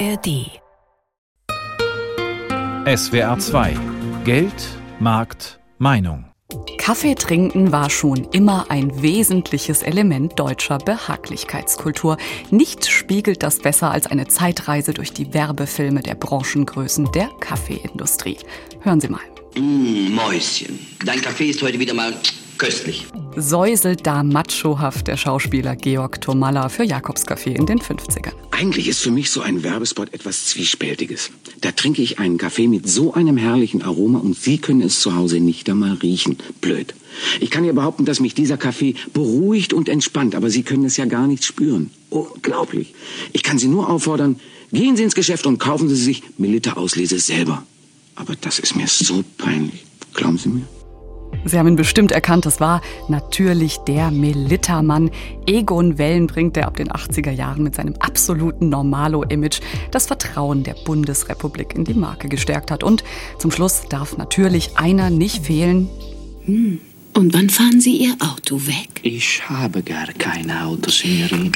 ARD. SWR 2 Geld, Markt, Meinung. Kaffee trinken war schon immer ein wesentliches Element deutscher Behaglichkeitskultur. Nichts spiegelt das besser als eine Zeitreise durch die Werbefilme der Branchengrößen der Kaffeeindustrie. Hören Sie mal. Mmh, Mäuschen, dein Kaffee ist heute wieder mal köstlich. Säuselt da machohaft der Schauspieler Georg Tomalla für Jakobscafé in den 50ern. Eigentlich ist für mich so ein Werbespot etwas Zwiespältiges. Da trinke ich einen Kaffee mit so einem herrlichen Aroma und Sie können es zu Hause nicht einmal riechen. Blöd. Ich kann ja behaupten, dass mich dieser Kaffee beruhigt und entspannt, aber Sie können es ja gar nicht spüren. Unglaublich. Ich kann Sie nur auffordern, gehen Sie ins Geschäft und kaufen Sie sich Melitta-Auslese selber. Aber das ist mir so peinlich. Glauben Sie mir? Sie haben ihn bestimmt erkannt, es war natürlich der Melitta-Mann Egon Wellenbrink, der ab den 80er Jahren mit seinem absoluten Normalo-Image das Vertrauen der Bundesrepublik in die Marke gestärkt hat. Und zum Schluss darf natürlich einer nicht fehlen. Hm. Und wann fahren Sie Ihr Auto weg? Ich habe gar kein Auto, Signorin.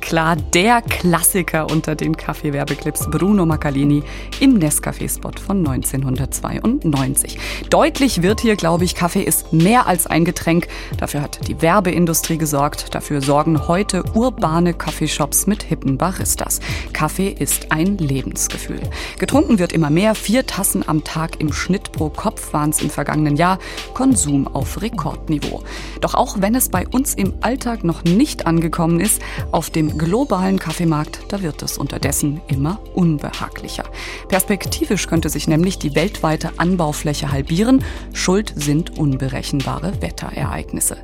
Klar, der Klassiker unter den Kaffeewerbeclips Bruno Maccalini im Nescafé-Spot von 1992. Deutlich wird hier, glaube ich, Kaffee ist mehr als ein Getränk. Dafür hat die Werbeindustrie gesorgt. Dafür sorgen heute urbane Coffeeshops mit hippen Baristas. Kaffee ist ein Lebensgefühl. Getrunken wird immer mehr. Vier Tassen am Tag im Schnitt pro Kopf waren es im vergangenen Jahr. Konsum auf Rekordniveau. Doch auch wenn es bei uns im Alltag noch nicht angekommen ist, auf dem globalen Kaffeemarkt, da wird es unterdessen immer unbehaglicher. Perspektivisch könnte sich nämlich die weltweite Anbaufläche halbieren. Schuld sind unberechenbare Wetterereignisse.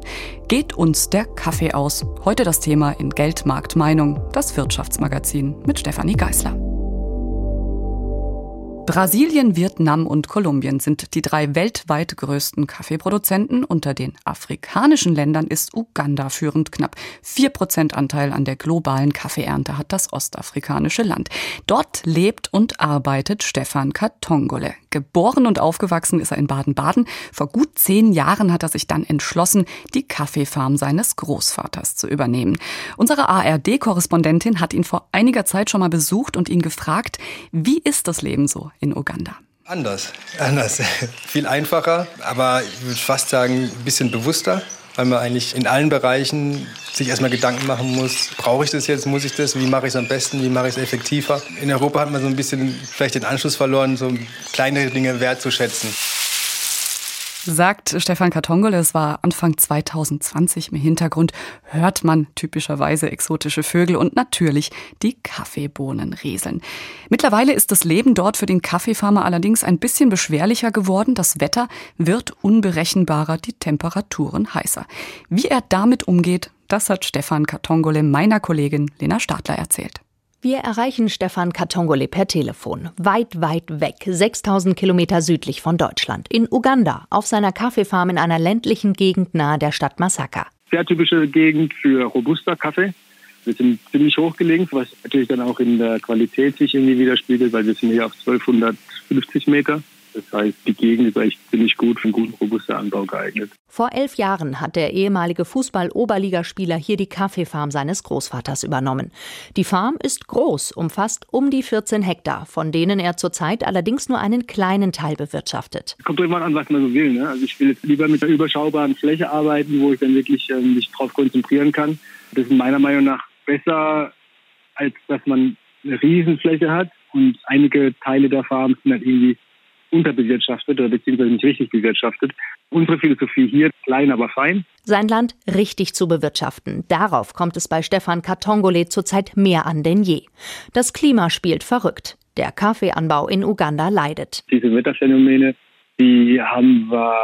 Geht uns der Kaffee aus? Heute das Thema in Geldmarkt Meinung, das Wirtschaftsmagazin mit Stefanie Geißler. Brasilien, Vietnam und Kolumbien sind die drei weltweit größten Kaffeeproduzenten. Unter den afrikanischen Ländern ist Uganda führend. Knapp vier Prozent Anteil an der globalen Kaffeeernte hat das ostafrikanische Land. Dort lebt und arbeitet Stefan Katongole. Geboren und aufgewachsen ist er in Baden-Baden. Vor gut zehn Jahren hat er sich dann entschlossen, die Kaffeefarm seines Großvaters zu übernehmen. Unsere ARD-Korrespondentin hat ihn vor einiger Zeit schon mal besucht und ihn gefragt, wie ist das Leben so in Uganda? Anders, anders. Viel einfacher, aber ich würde fast sagen, ein bisschen bewusster, weil man eigentlich in allen Bereichen sich erstmal Gedanken machen muss, brauche ich das jetzt, muss ich das, wie mache ich es am besten, wie mache ich es effektiver. In Europa hat man so ein bisschen vielleicht den Anschluss verloren, so kleine Dinge wertzuschätzen sagt Stefan Kartongole. Es war Anfang 2020. Im Hintergrund hört man typischerweise exotische Vögel und natürlich die Kaffeebohnen rieseln. Mittlerweile ist das Leben dort für den Kaffeefarmer allerdings ein bisschen beschwerlicher geworden. Das Wetter wird unberechenbarer, die Temperaturen heißer. Wie er damit umgeht, das hat Stefan Kartongole meiner Kollegin Lena Stadler erzählt. Wir erreichen Stefan Katongole per Telefon. Weit, weit weg, 6000 Kilometer südlich von Deutschland, in Uganda, auf seiner Kaffeefarm in einer ländlichen Gegend nahe der Stadt Masaka. Sehr typische Gegend für robuster Kaffee. Wir sind ziemlich hochgelegen, was natürlich dann auch in der Qualität sich irgendwie widerspiegelt, weil wir sind hier auf 1250 Meter. Das heißt, die Gegend ist eigentlich ziemlich gut für einen guten, robusten Anbau geeignet. Vor elf Jahren hat der ehemalige Fußball-Oberligaspieler hier die Kaffeefarm seines Großvaters übernommen. Die Farm ist groß, umfasst um die 14 Hektar, von denen er zurzeit allerdings nur einen kleinen Teil bewirtschaftet. Kommt immer an, was man so will. Ne? Also ich will jetzt lieber mit einer überschaubaren Fläche arbeiten, wo ich dann wirklich ähm, mich darauf konzentrieren kann. Das ist meiner Meinung nach besser, als dass man eine Riesenfläche hat und einige Teile der Farm sind dann irgendwie unterbewirtschaftet oder beziehungsweise nicht richtig bewirtschaftet. Unsere Philosophie hier, klein aber fein. Sein Land richtig zu bewirtschaften. Darauf kommt es bei Stefan Katongole zurzeit mehr an denn je. Das Klima spielt verrückt. Der Kaffeeanbau in Uganda leidet. Diese Wetterphänomene, die haben wir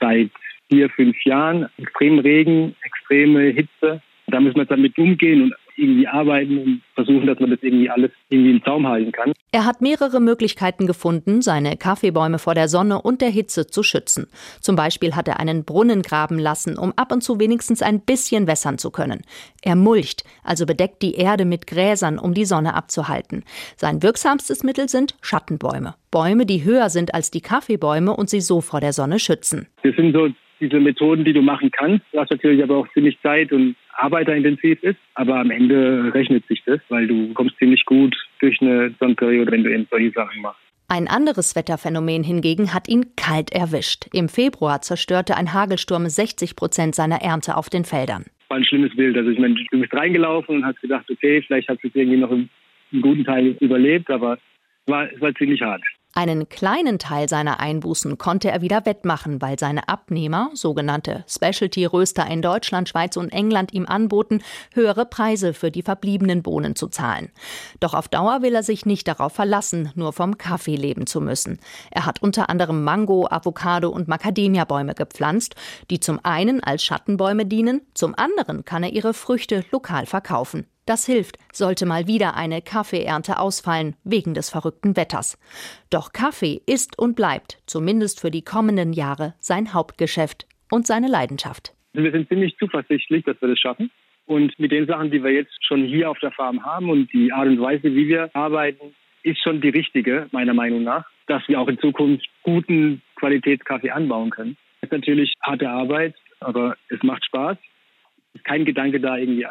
seit vier, fünf Jahren. Extremen Regen, extreme Hitze. Da müssen wir damit umgehen und irgendwie arbeiten und versuchen, dass man das irgendwie alles irgendwie im Zaum halten kann. Er hat mehrere Möglichkeiten gefunden, seine Kaffeebäume vor der Sonne und der Hitze zu schützen. Zum Beispiel hat er einen Brunnen graben lassen, um ab und zu wenigstens ein bisschen wässern zu können. Er mulcht, also bedeckt die Erde mit Gräsern, um die Sonne abzuhalten. Sein wirksamstes Mittel sind Schattenbäume. Bäume, die höher sind als die Kaffeebäume und sie so vor der Sonne schützen. Das sind so diese Methoden, die du machen kannst, was natürlich aber auch ziemlich Zeit und arbeiterintensiv ist. Aber am Ende rechnet sich das, weil du kommst ziemlich gut durch eine Sonnenperiode, wenn du eben solche Sachen machst. Ein anderes Wetterphänomen hingegen hat ihn kalt erwischt. Im Februar zerstörte ein Hagelsturm 60 Prozent seiner Ernte auf den Feldern. War ein schlimmes Bild. Also ich meine, du bist reingelaufen und hast gedacht, okay, vielleicht hast du es irgendwie noch einen, guten Teil überlebt, aber war, es war ziemlich hart. Einen kleinen Teil seiner Einbußen konnte er wieder wettmachen, weil seine Abnehmer, sogenannte Specialty-Röster in Deutschland, Schweiz und England, ihm anboten, höhere Preise für die verbliebenen Bohnen zu zahlen. Doch auf Dauer will er sich nicht darauf verlassen, nur vom Kaffee leben zu müssen. Er hat unter anderem Mango, Avocado und Macadamia-Bäume gepflanzt, die zum einen als Schattenbäume dienen, zum anderen kann er ihre Früchte lokal verkaufen. Das hilft, sollte mal wieder eine Kaffeeernte ausfallen wegen des verrückten Wetters. Doch Kaffee ist und bleibt, zumindest für die kommenden Jahre, sein Hauptgeschäft und seine Leidenschaft. Wir sind ziemlich zuversichtlich, dass wir das schaffen. Und mit den Sachen, die wir jetzt schon hier auf der Farm haben und die Art und Weise, wie wir arbeiten, ist schon die richtige, meiner Meinung nach, dass wir auch in Zukunft guten Qualitätskaffee anbauen können. Das ist natürlich harte Arbeit, aber es macht Spaß ist kein Gedanke da, irgendwie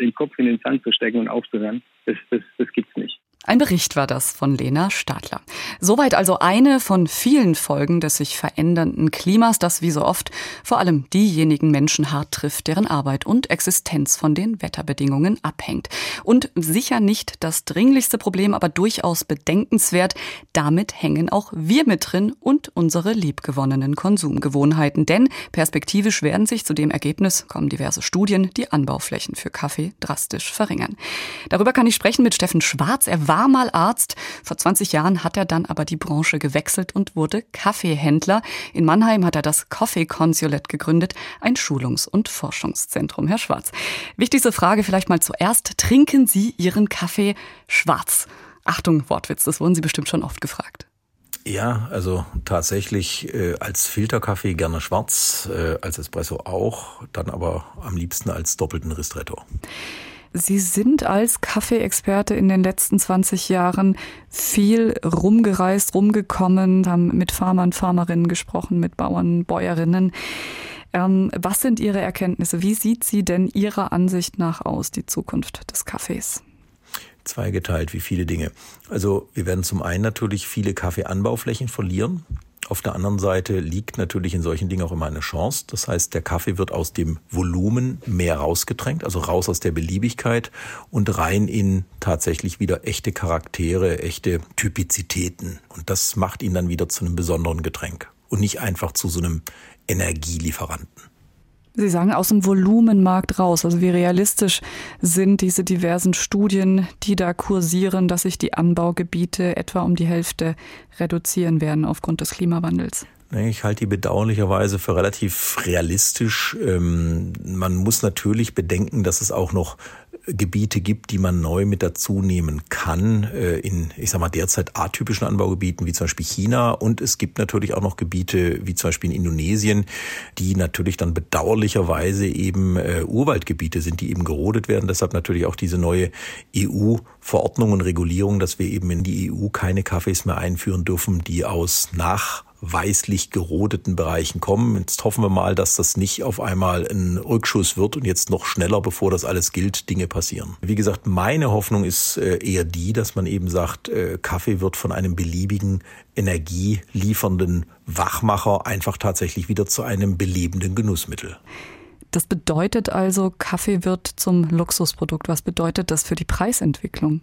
den Kopf in den Sand zu stecken und aufzuhören. Das, das, das gibt's nicht. Ein Bericht war das von Lena Stadler. Soweit also eine von vielen Folgen des sich verändernden Klimas, das wie so oft vor allem diejenigen Menschen hart trifft, deren Arbeit und Existenz von den Wetterbedingungen abhängt. Und sicher nicht das dringlichste Problem, aber durchaus bedenkenswert. Damit hängen auch wir mit drin und unsere liebgewonnenen Konsumgewohnheiten. Denn perspektivisch werden sich zu dem Ergebnis, kommen diverse Studien, die Anbauflächen für Kaffee drastisch verringern. Darüber kann ich sprechen mit Steffen Schwarz. Er war war mal Arzt. Vor 20 Jahren hat er dann aber die Branche gewechselt und wurde Kaffeehändler. In Mannheim hat er das Coffee Consulate gegründet, ein Schulungs- und Forschungszentrum. Herr Schwarz, wichtigste Frage vielleicht mal zuerst. Trinken Sie Ihren Kaffee schwarz? Achtung, Wortwitz, das wurden Sie bestimmt schon oft gefragt. Ja, also tatsächlich äh, als Filterkaffee gerne schwarz, äh, als Espresso auch, dann aber am liebsten als doppelten Ristretto. Sie sind als Kaffeeexperte in den letzten 20 Jahren viel rumgereist, rumgekommen, haben mit Farmern, Farmerinnen gesprochen, mit Bauern, Bäuerinnen. Ähm, was sind Ihre Erkenntnisse? Wie sieht sie denn Ihrer Ansicht nach aus, die Zukunft des Kaffees? Zweigeteilt wie viele Dinge. Also wir werden zum einen natürlich viele Kaffeeanbauflächen verlieren. Auf der anderen Seite liegt natürlich in solchen Dingen auch immer eine Chance. Das heißt, der Kaffee wird aus dem Volumen mehr rausgedrängt, also raus aus der Beliebigkeit und rein in tatsächlich wieder echte Charaktere, echte Typizitäten. Und das macht ihn dann wieder zu einem besonderen Getränk und nicht einfach zu so einem Energielieferanten. Sie sagen aus dem Volumenmarkt raus. Also wie realistisch sind diese diversen Studien, die da kursieren, dass sich die Anbaugebiete etwa um die Hälfte reduzieren werden aufgrund des Klimawandels? Ich halte die bedauerlicherweise für relativ realistisch. Ähm, man muss natürlich bedenken, dass es auch noch Gebiete gibt, die man neu mit dazu nehmen kann, äh, in, ich sag mal, derzeit atypischen Anbaugebieten, wie zum Beispiel China. Und es gibt natürlich auch noch Gebiete, wie zum Beispiel in Indonesien, die natürlich dann bedauerlicherweise eben äh, Urwaldgebiete sind, die eben gerodet werden. Deshalb natürlich auch diese neue EU-Verordnung und Regulierung, dass wir eben in die EU keine Kaffees mehr einführen dürfen, die aus nach weißlich gerodeten Bereichen kommen. Jetzt hoffen wir mal, dass das nicht auf einmal ein Rückschuss wird und jetzt noch schneller, bevor das alles gilt, Dinge passieren. Wie gesagt, meine Hoffnung ist äh, eher die, dass man eben sagt, äh, Kaffee wird von einem beliebigen energieliefernden Wachmacher einfach tatsächlich wieder zu einem belebenden Genussmittel. Das bedeutet also, Kaffee wird zum Luxusprodukt. Was bedeutet das für die Preisentwicklung?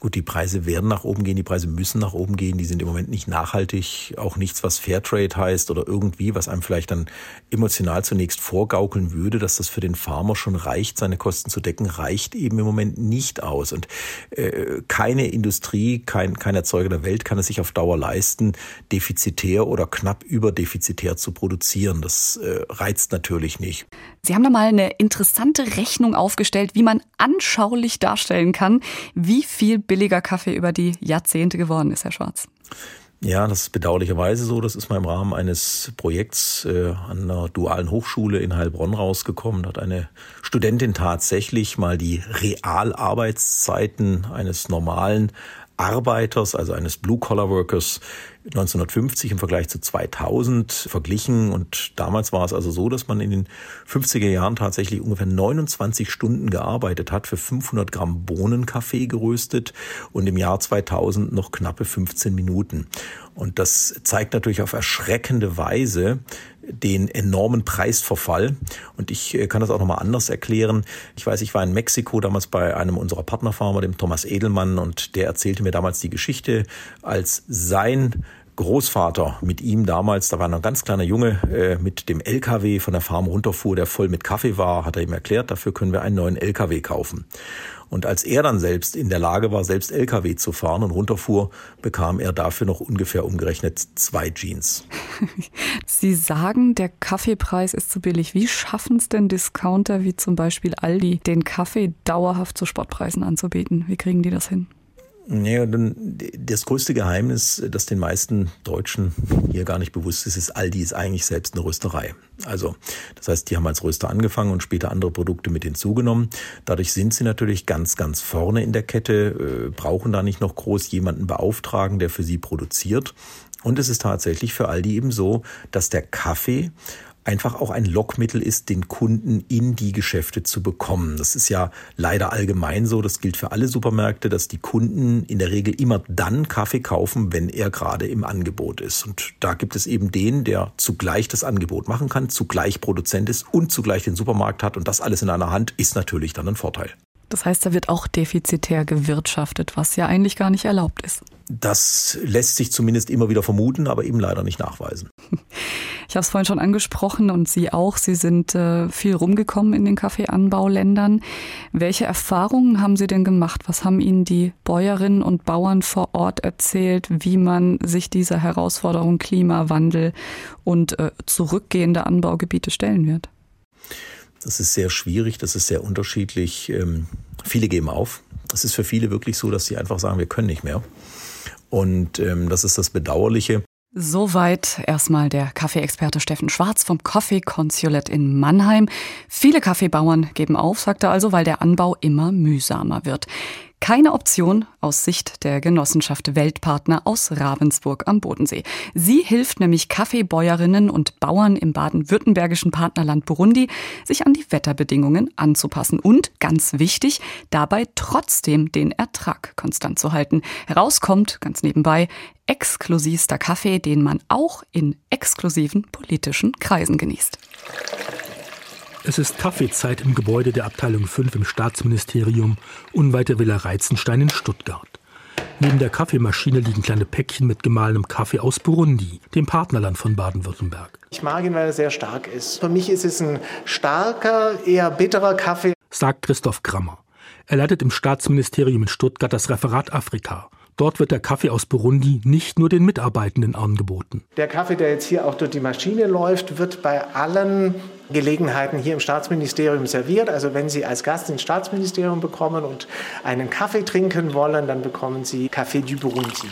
Gut, die Preise werden nach oben gehen, die Preise müssen nach oben gehen, die sind im Moment nicht nachhaltig, auch nichts, was Fairtrade heißt oder irgendwie, was einem vielleicht dann emotional zunächst vorgaukeln würde, dass das für den Farmer schon reicht, seine Kosten zu decken, reicht eben im Moment nicht aus. Und äh, keine Industrie, kein, kein Erzeuger der Welt kann es sich auf Dauer leisten, defizitär oder knapp überdefizitär zu produzieren. Das äh, reizt natürlich nicht. Sie haben da mal eine interessante Rechnung aufgestellt, wie man anschaulich darstellen kann, wie billiger Kaffee über die Jahrzehnte geworden ist, Herr Schwarz. Ja, das ist bedauerlicherweise so. Das ist mal im Rahmen eines Projekts äh, an einer dualen Hochschule in Heilbronn rausgekommen. Da hat eine Studentin tatsächlich mal die Realarbeitszeiten eines normalen Arbeiters, also eines Blue-Collar-Workers, 1950 im Vergleich zu 2000 verglichen. Und damals war es also so, dass man in den 50er Jahren tatsächlich ungefähr 29 Stunden gearbeitet hat für 500 Gramm Bohnenkaffee geröstet und im Jahr 2000 noch knappe 15 Minuten. Und das zeigt natürlich auf erschreckende Weise, den enormen Preisverfall. Und ich äh, kann das auch nochmal anders erklären. Ich weiß, ich war in Mexiko damals bei einem unserer Partnerfarmer, dem Thomas Edelmann, und der erzählte mir damals die Geschichte, als sein Großvater mit ihm damals, da war noch ein ganz kleiner Junge, äh, mit dem LKW von der Farm runterfuhr, der voll mit Kaffee war, hat er ihm erklärt, dafür können wir einen neuen LKW kaufen. Und als er dann selbst in der Lage war, selbst LKW zu fahren und runterfuhr, bekam er dafür noch ungefähr umgerechnet zwei Jeans. Sie sagen, der Kaffeepreis ist zu billig. Wie schaffen es denn Discounter wie zum Beispiel Aldi, den Kaffee dauerhaft zu Sportpreisen anzubieten? Wie kriegen die das hin? Ja, das größte Geheimnis, das den meisten Deutschen hier gar nicht bewusst ist, ist, Aldi ist eigentlich selbst eine Rösterei. Also, das heißt, die haben als Röster angefangen und später andere Produkte mit hinzugenommen. Dadurch sind sie natürlich ganz, ganz vorne in der Kette, äh, brauchen da nicht noch groß jemanden beauftragen, der für sie produziert. Und es ist tatsächlich für Aldi eben so, dass der Kaffee einfach auch ein Lockmittel ist, den Kunden in die Geschäfte zu bekommen. Das ist ja leider allgemein so, das gilt für alle Supermärkte, dass die Kunden in der Regel immer dann Kaffee kaufen, wenn er gerade im Angebot ist. Und da gibt es eben den, der zugleich das Angebot machen kann, zugleich Produzent ist und zugleich den Supermarkt hat und das alles in einer Hand ist natürlich dann ein Vorteil. Das heißt, da wird auch defizitär gewirtschaftet, was ja eigentlich gar nicht erlaubt ist. Das lässt sich zumindest immer wieder vermuten, aber eben leider nicht nachweisen. Ich habe es vorhin schon angesprochen und Sie auch. Sie sind äh, viel rumgekommen in den Kaffeeanbauländern. Welche Erfahrungen haben Sie denn gemacht? Was haben Ihnen die Bäuerinnen und Bauern vor Ort erzählt, wie man sich dieser Herausforderung Klimawandel und äh, zurückgehende Anbaugebiete stellen wird? Das ist sehr schwierig, das ist sehr unterschiedlich. Ähm, viele geben auf. Es ist für viele wirklich so, dass sie einfach sagen, wir können nicht mehr. Und ähm, das ist das Bedauerliche. Soweit erstmal der Kaffeeexperte Steffen Schwarz vom Coffee Consulate in Mannheim. Viele Kaffeebauern geben auf, sagt er also, weil der Anbau immer mühsamer wird keine Option aus Sicht der Genossenschaft Weltpartner aus Ravensburg am Bodensee. Sie hilft nämlich Kaffeebäuerinnen und Bauern im baden-württembergischen Partnerland Burundi, sich an die Wetterbedingungen anzupassen und, ganz wichtig, dabei trotzdem den Ertrag konstant zu halten. Herauskommt, ganz nebenbei, exklusivster Kaffee, den man auch in exklusiven politischen Kreisen genießt. Es ist Kaffeezeit im Gebäude der Abteilung 5 im Staatsministerium unweit der Villa Reizenstein in Stuttgart. Neben der Kaffeemaschine liegen kleine Päckchen mit gemahlenem Kaffee aus Burundi, dem Partnerland von Baden-Württemberg. Ich mag ihn, weil er sehr stark ist. Für mich ist es ein starker, eher bitterer Kaffee, sagt Christoph Krammer. Er leitet im Staatsministerium in Stuttgart das Referat Afrika. Dort wird der Kaffee aus Burundi nicht nur den Mitarbeitenden angeboten. Der Kaffee, der jetzt hier auch durch die Maschine läuft, wird bei allen Gelegenheiten hier im Staatsministerium serviert. Also wenn Sie als Gast ins Staatsministerium bekommen und einen Kaffee trinken wollen, dann bekommen Sie Kaffee du Burundi.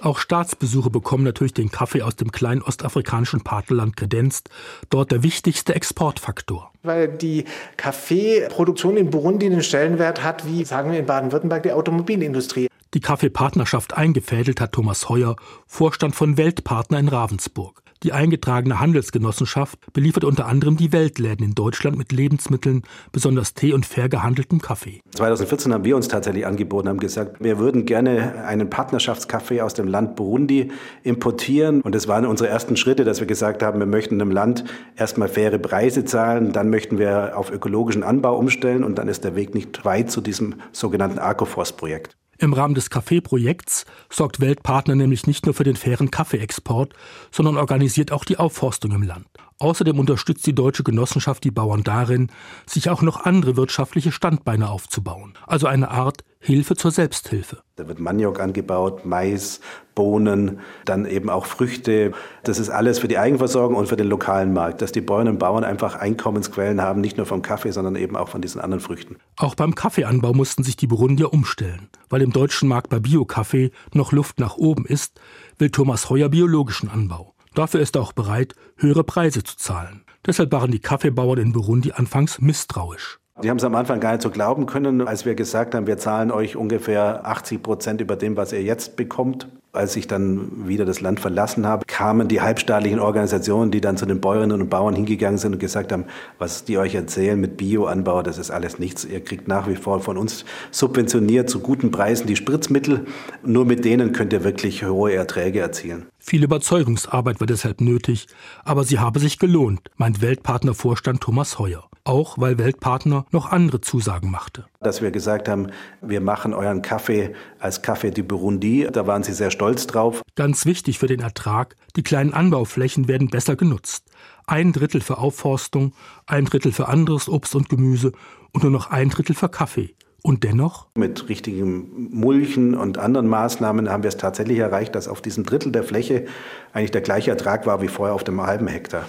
Auch Staatsbesuche bekommen natürlich den Kaffee aus dem kleinen ostafrikanischen Partnerland kredenzt, dort der wichtigste Exportfaktor. Weil die Kaffeeproduktion in Burundi den Stellenwert hat, wie sagen wir in Baden-Württemberg, die Automobilindustrie. Die Kaffeepartnerschaft eingefädelt hat Thomas Heuer, Vorstand von Weltpartner in Ravensburg. Die eingetragene Handelsgenossenschaft beliefert unter anderem die Weltläden in Deutschland mit Lebensmitteln, besonders Tee und fair gehandeltem Kaffee. 2014 haben wir uns tatsächlich angeboten, haben gesagt, wir würden gerne einen Partnerschaftskaffee aus dem Land Burundi importieren. Und das waren unsere ersten Schritte, dass wir gesagt haben, wir möchten dem Land erstmal faire Preise zahlen, dann möchten wir auf ökologischen Anbau umstellen und dann ist der Weg nicht weit zu diesem sogenannten Agroforst-Projekt. Im Rahmen des Kaffeeprojekts sorgt Weltpartner nämlich nicht nur für den fairen Kaffeeexport, sondern organisiert auch die Aufforstung im Land. Außerdem unterstützt die deutsche Genossenschaft die Bauern darin, sich auch noch andere wirtschaftliche Standbeine aufzubauen. Also eine Art Hilfe zur Selbsthilfe. Da wird Maniok angebaut, Mais, Bohnen, dann eben auch Früchte. Das ist alles für die Eigenversorgung und für den lokalen Markt, dass die Bäuerinnen und Bauern einfach Einkommensquellen haben, nicht nur vom Kaffee, sondern eben auch von diesen anderen Früchten. Auch beim Kaffeeanbau mussten sich die Burundier umstellen. Weil im deutschen Markt bei Bio-Kaffee noch Luft nach oben ist, will Thomas Heuer biologischen Anbau. Dafür ist er auch bereit, höhere Preise zu zahlen. Deshalb waren die Kaffeebauern in Burundi anfangs misstrauisch. Sie haben es am Anfang gar nicht so glauben können, als wir gesagt haben, wir zahlen euch ungefähr 80 Prozent über dem, was ihr jetzt bekommt. Als ich dann wieder das Land verlassen habe, kamen die halbstaatlichen Organisationen, die dann zu den Bäuerinnen und Bauern hingegangen sind und gesagt haben, was die euch erzählen mit Bioanbau, das ist alles nichts. Ihr kriegt nach wie vor von uns subventioniert zu guten Preisen die Spritzmittel. Nur mit denen könnt ihr wirklich hohe Erträge erzielen. Viel Überzeugungsarbeit war deshalb nötig, aber sie habe sich gelohnt, meint Weltpartnervorstand Thomas Heuer auch weil Weltpartner noch andere Zusagen machte. Dass wir gesagt haben, wir machen euren Kaffee als Kaffee de Burundi, da waren sie sehr stolz drauf. Ganz wichtig für den Ertrag, die kleinen Anbauflächen werden besser genutzt. Ein Drittel für Aufforstung, ein Drittel für anderes Obst und Gemüse und nur noch ein Drittel für Kaffee. Und dennoch? Mit richtigem Mulchen und anderen Maßnahmen haben wir es tatsächlich erreicht, dass auf diesem Drittel der Fläche eigentlich der gleiche Ertrag war wie vorher auf dem halben Hektar.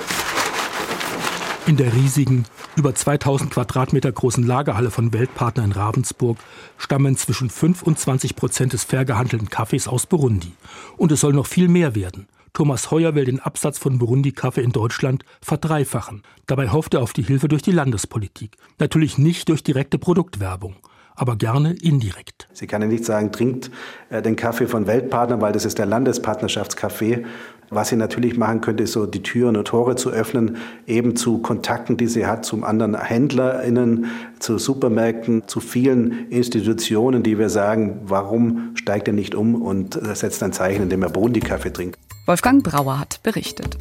In der riesigen, über 2000 Quadratmeter großen Lagerhalle von Weltpartner in Ravensburg stammen zwischen 5 und 20 Prozent des fair gehandelten Kaffees aus Burundi. Und es soll noch viel mehr werden. Thomas Heuer will den Absatz von Burundi-Kaffee in Deutschland verdreifachen. Dabei hofft er auf die Hilfe durch die Landespolitik. Natürlich nicht durch direkte Produktwerbung aber gerne indirekt. Sie kann ja nicht sagen, trinkt äh, den Kaffee von Weltpartnern, weil das ist der Landespartnerschaftskaffee. Was sie natürlich machen könnte, ist so die Türen und Tore zu öffnen, eben zu Kontakten, die sie hat, zu anderen HändlerInnen, zu Supermärkten, zu vielen Institutionen, die wir sagen, warum steigt er nicht um und setzt ein Zeichen, indem er Bondi-Kaffee trinkt. Wolfgang Brauer hat berichtet.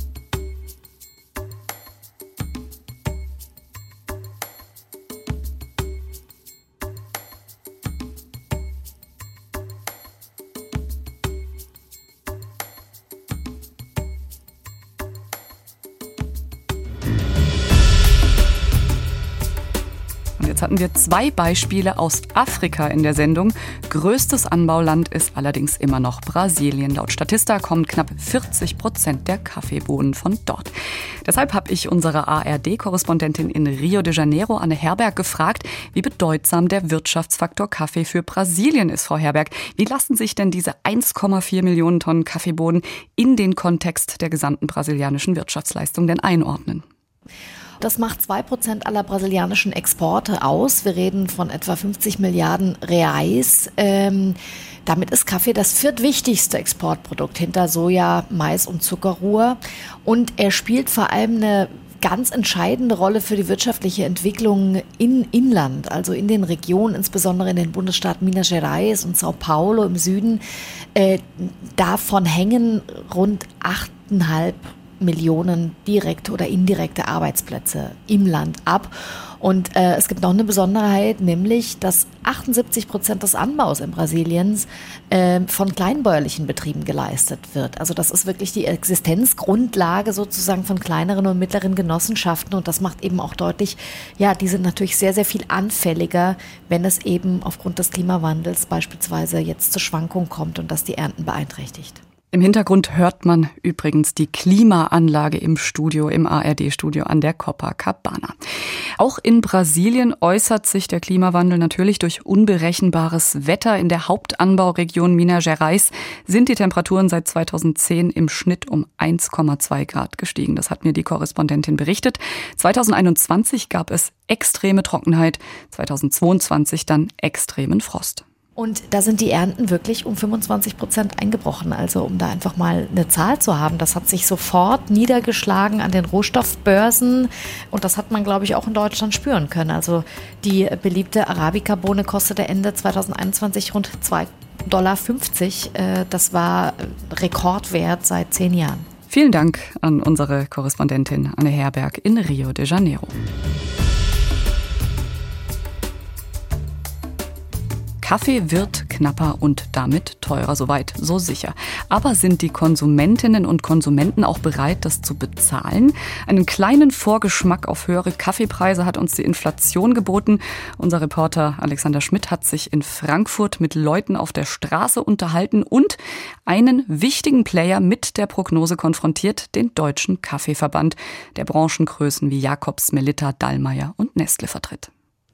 Wir zwei Beispiele aus Afrika in der Sendung. Größtes Anbauland ist allerdings immer noch Brasilien. Laut Statista kommen knapp 40 Prozent der Kaffeebohnen von dort. Deshalb habe ich unsere ARD-Korrespondentin in Rio de Janeiro, Anne Herberg, gefragt, wie bedeutsam der Wirtschaftsfaktor Kaffee für Brasilien ist, Frau Herberg. Wie lassen sich denn diese 1,4 Millionen Tonnen Kaffeebohnen in den Kontext der gesamten brasilianischen Wirtschaftsleistung denn einordnen? Das macht zwei Prozent aller brasilianischen Exporte aus. Wir reden von etwa 50 Milliarden Reais. Ähm, damit ist Kaffee das viertwichtigste Exportprodukt hinter Soja, Mais und Zuckerrohr. Und er spielt vor allem eine ganz entscheidende Rolle für die wirtschaftliche Entwicklung in Inland, also in den Regionen, insbesondere in den Bundesstaaten Minas Gerais und Sao Paulo im Süden. Äh, davon hängen rund 8,5 Millionen direkte oder indirekte Arbeitsplätze im Land ab. Und äh, es gibt noch eine Besonderheit, nämlich, dass 78 Prozent des Anbaus in Brasiliens äh, von kleinbäuerlichen Betrieben geleistet wird. Also das ist wirklich die Existenzgrundlage sozusagen von kleineren und mittleren Genossenschaften. Und das macht eben auch deutlich, ja, die sind natürlich sehr, sehr viel anfälliger, wenn es eben aufgrund des Klimawandels beispielsweise jetzt zu Schwankungen kommt und das die Ernten beeinträchtigt. Im Hintergrund hört man übrigens die Klimaanlage im Studio, im ARD-Studio an der Copacabana. Auch in Brasilien äußert sich der Klimawandel natürlich durch unberechenbares Wetter. In der Hauptanbauregion Minas Gerais sind die Temperaturen seit 2010 im Schnitt um 1,2 Grad gestiegen. Das hat mir die Korrespondentin berichtet. 2021 gab es extreme Trockenheit, 2022 dann extremen Frost. Und da sind die Ernten wirklich um 25 Prozent eingebrochen. Also um da einfach mal eine Zahl zu haben, das hat sich sofort niedergeschlagen an den Rohstoffbörsen. Und das hat man, glaube ich, auch in Deutschland spüren können. Also die beliebte Arabica-Bohne kostete Ende 2021 rund 2,50 Dollar. Äh, das war Rekordwert seit zehn Jahren. Vielen Dank an unsere Korrespondentin Anne Herberg in Rio de Janeiro. Kaffee wird knapper und damit teurer, soweit so sicher. Aber sind die Konsumentinnen und Konsumenten auch bereit, das zu bezahlen? Einen kleinen Vorgeschmack auf höhere Kaffeepreise hat uns die Inflation geboten. Unser Reporter Alexander Schmidt hat sich in Frankfurt mit Leuten auf der Straße unterhalten und einen wichtigen Player mit der Prognose konfrontiert, den Deutschen Kaffeeverband, der Branchengrößen wie Jakobs, Melitta, Dallmayr und Nestle vertritt.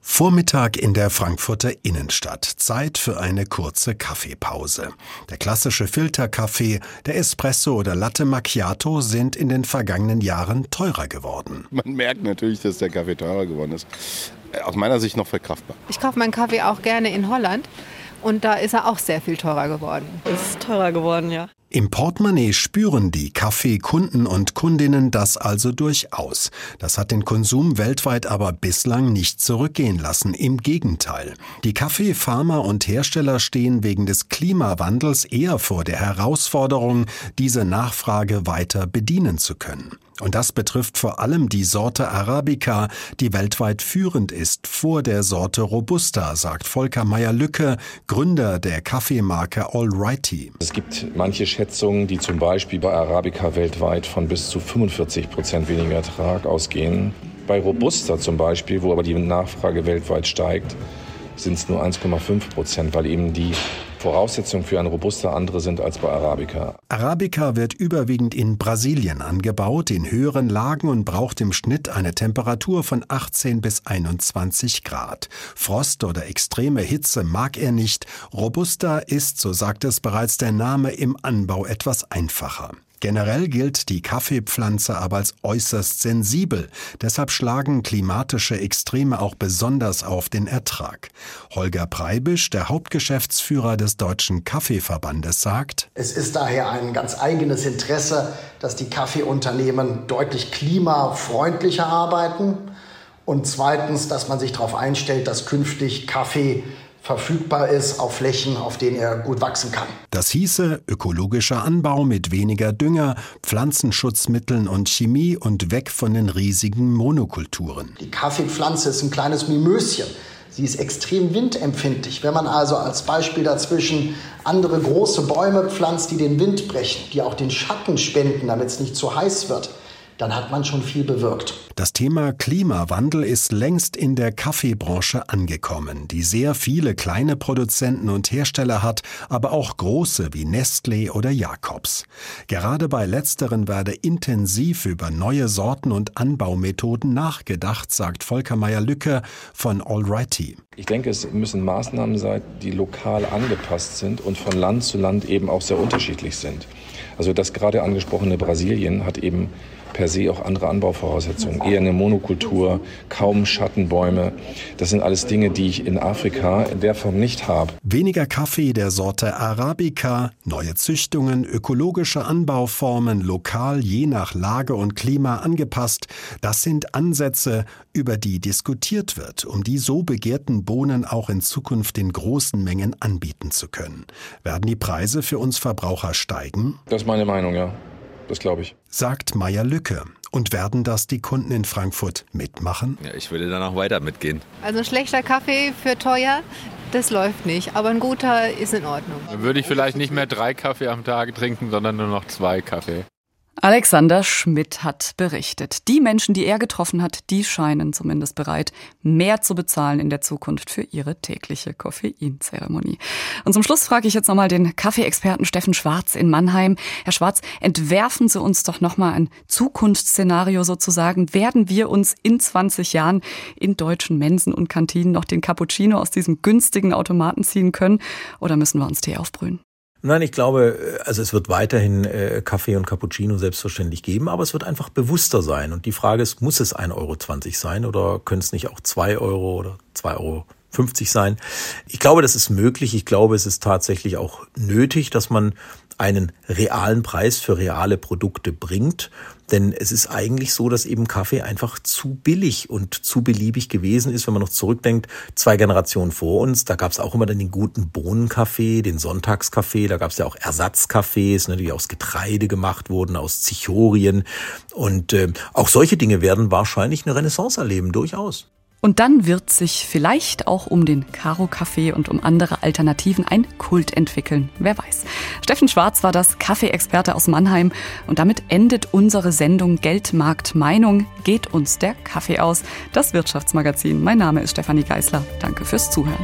Vormittag in der Frankfurter Innenstadt. Zeit für eine kurze Kaffeepause. Der klassische Filterkaffee, der Espresso oder Latte Macchiato sind in den vergangenen Jahren teurer geworden. Man merkt natürlich, dass der Kaffee teurer geworden ist. aus meiner Sicht noch verkraftbar. Ich kaufe meinen Kaffee auch gerne in Holland und da ist er auch sehr viel teurer geworden. Es ist teurer geworden, ja. Im Portemonnaie spüren die Kaffeekunden und Kundinnen das also durchaus. Das hat den Konsum weltweit aber bislang nicht zurückgehen lassen. Im Gegenteil. Die Kaffeefarmer und Hersteller stehen wegen des Klimawandels eher vor der Herausforderung, diese Nachfrage weiter bedienen zu können. Und das betrifft vor allem die Sorte Arabica, die weltweit führend ist vor der Sorte Robusta, sagt Volker Meyer-Lücke, Gründer der Kaffeemarke Alrighty. Es gibt manche Schätzungen, die zum Beispiel bei Arabica weltweit von bis zu 45 Prozent weniger Ertrag ausgehen. Bei Robusta zum Beispiel, wo aber die Nachfrage weltweit steigt, sind es nur 1,5 Prozent, weil eben die Voraussetzungen für ein robuster andere sind als bei Arabica. Arabica wird überwiegend in Brasilien angebaut, in höheren Lagen und braucht im Schnitt eine Temperatur von 18 bis 21 Grad. Frost oder extreme Hitze mag er nicht. Robusta ist, so sagt es bereits der Name, im Anbau etwas einfacher. Generell gilt die Kaffeepflanze aber als äußerst sensibel, deshalb schlagen klimatische Extreme auch besonders auf den Ertrag. Holger Preibisch, der Hauptgeschäftsführer des Deutschen Kaffeeverbandes, sagt, Es ist daher ein ganz eigenes Interesse, dass die Kaffeeunternehmen deutlich klimafreundlicher arbeiten und zweitens, dass man sich darauf einstellt, dass künftig Kaffee verfügbar ist auf Flächen, auf denen er gut wachsen kann. Das hieße ökologischer Anbau mit weniger Dünger, Pflanzenschutzmitteln und Chemie und weg von den riesigen Monokulturen. Die Kaffeepflanze ist ein kleines Mimöschen. Sie ist extrem windempfindlich. Wenn man also als Beispiel dazwischen andere große Bäume pflanzt, die den Wind brechen, die auch den Schatten spenden, damit es nicht zu heiß wird, dann hat man schon viel bewirkt. Das Thema Klimawandel ist längst in der Kaffeebranche angekommen, die sehr viele kleine Produzenten und Hersteller hat, aber auch große wie Nestlé oder Jacobs. Gerade bei letzteren werde intensiv über neue Sorten und Anbaumethoden nachgedacht, sagt Volker Meyer-Lücke von Alrighty. Ich denke, es müssen Maßnahmen sein, die lokal angepasst sind und von Land zu Land eben auch sehr unterschiedlich sind. Also das gerade angesprochene Brasilien hat eben per se auch andere Anbauvoraussetzungen. Eher eine Monokultur, kaum Schattenbäume. Das sind alles Dinge, die ich in Afrika in der Form nicht habe. Weniger Kaffee der Sorte Arabica, neue Züchtungen, ökologische Anbauformen, lokal je nach Lage und Klima angepasst, das sind Ansätze, über die diskutiert wird, um die so begehrten Bohnen auch in Zukunft in großen Mengen anbieten zu können. Werden die Preise für uns Verbraucher steigen? Das ist meine Meinung, ja. Das glaube ich. Sagt Meier Lücke. Und werden das die Kunden in Frankfurt mitmachen? Ja, ich würde dann auch weiter mitgehen. Also ein schlechter Kaffee für teuer, das läuft nicht. Aber ein guter ist in Ordnung. Dann würde ich vielleicht nicht mehr drei Kaffee am Tag trinken, sondern nur noch zwei Kaffee. Alexander Schmidt hat berichtet. Die Menschen, die er getroffen hat, die scheinen zumindest bereit, mehr zu bezahlen in der Zukunft für ihre tägliche Koffeinzeremonie. Und zum Schluss frage ich jetzt nochmal den Kaffeeexperten Steffen Schwarz in Mannheim. Herr Schwarz, entwerfen Sie uns doch nochmal ein Zukunftsszenario sozusagen. Werden wir uns in 20 Jahren in deutschen Mensen und Kantinen noch den Cappuccino aus diesem günstigen Automaten ziehen können? Oder müssen wir uns Tee aufbrühen? Nein, ich glaube, also es wird weiterhin äh, Kaffee und Cappuccino selbstverständlich geben, aber es wird einfach bewusster sein. Und die Frage ist, muss es 1,20 Euro sein oder können es nicht auch 2 Euro oder 2,50 Euro sein? Ich glaube, das ist möglich. Ich glaube, es ist tatsächlich auch nötig, dass man einen realen Preis für reale Produkte bringt. Denn es ist eigentlich so, dass eben Kaffee einfach zu billig und zu beliebig gewesen ist, wenn man noch zurückdenkt, zwei Generationen vor uns, da gab es auch immer dann den guten Bohnenkaffee, den Sonntagskaffee, da gab es ja auch Ersatzkaffees, ne, die aus Getreide gemacht wurden, aus Zichorien. Und äh, auch solche Dinge werden wahrscheinlich eine Renaissance erleben, durchaus. Und dann wird sich vielleicht auch um den Karo-Kaffee und um andere Alternativen ein Kult entwickeln. Wer weiß. Steffen Schwarz war das Kaffeeexperte aus Mannheim. Und damit endet unsere Sendung Geldmarkt Meinung. Geht uns der Kaffee aus? Das Wirtschaftsmagazin. Mein Name ist Stefanie Geisler. Danke fürs Zuhören.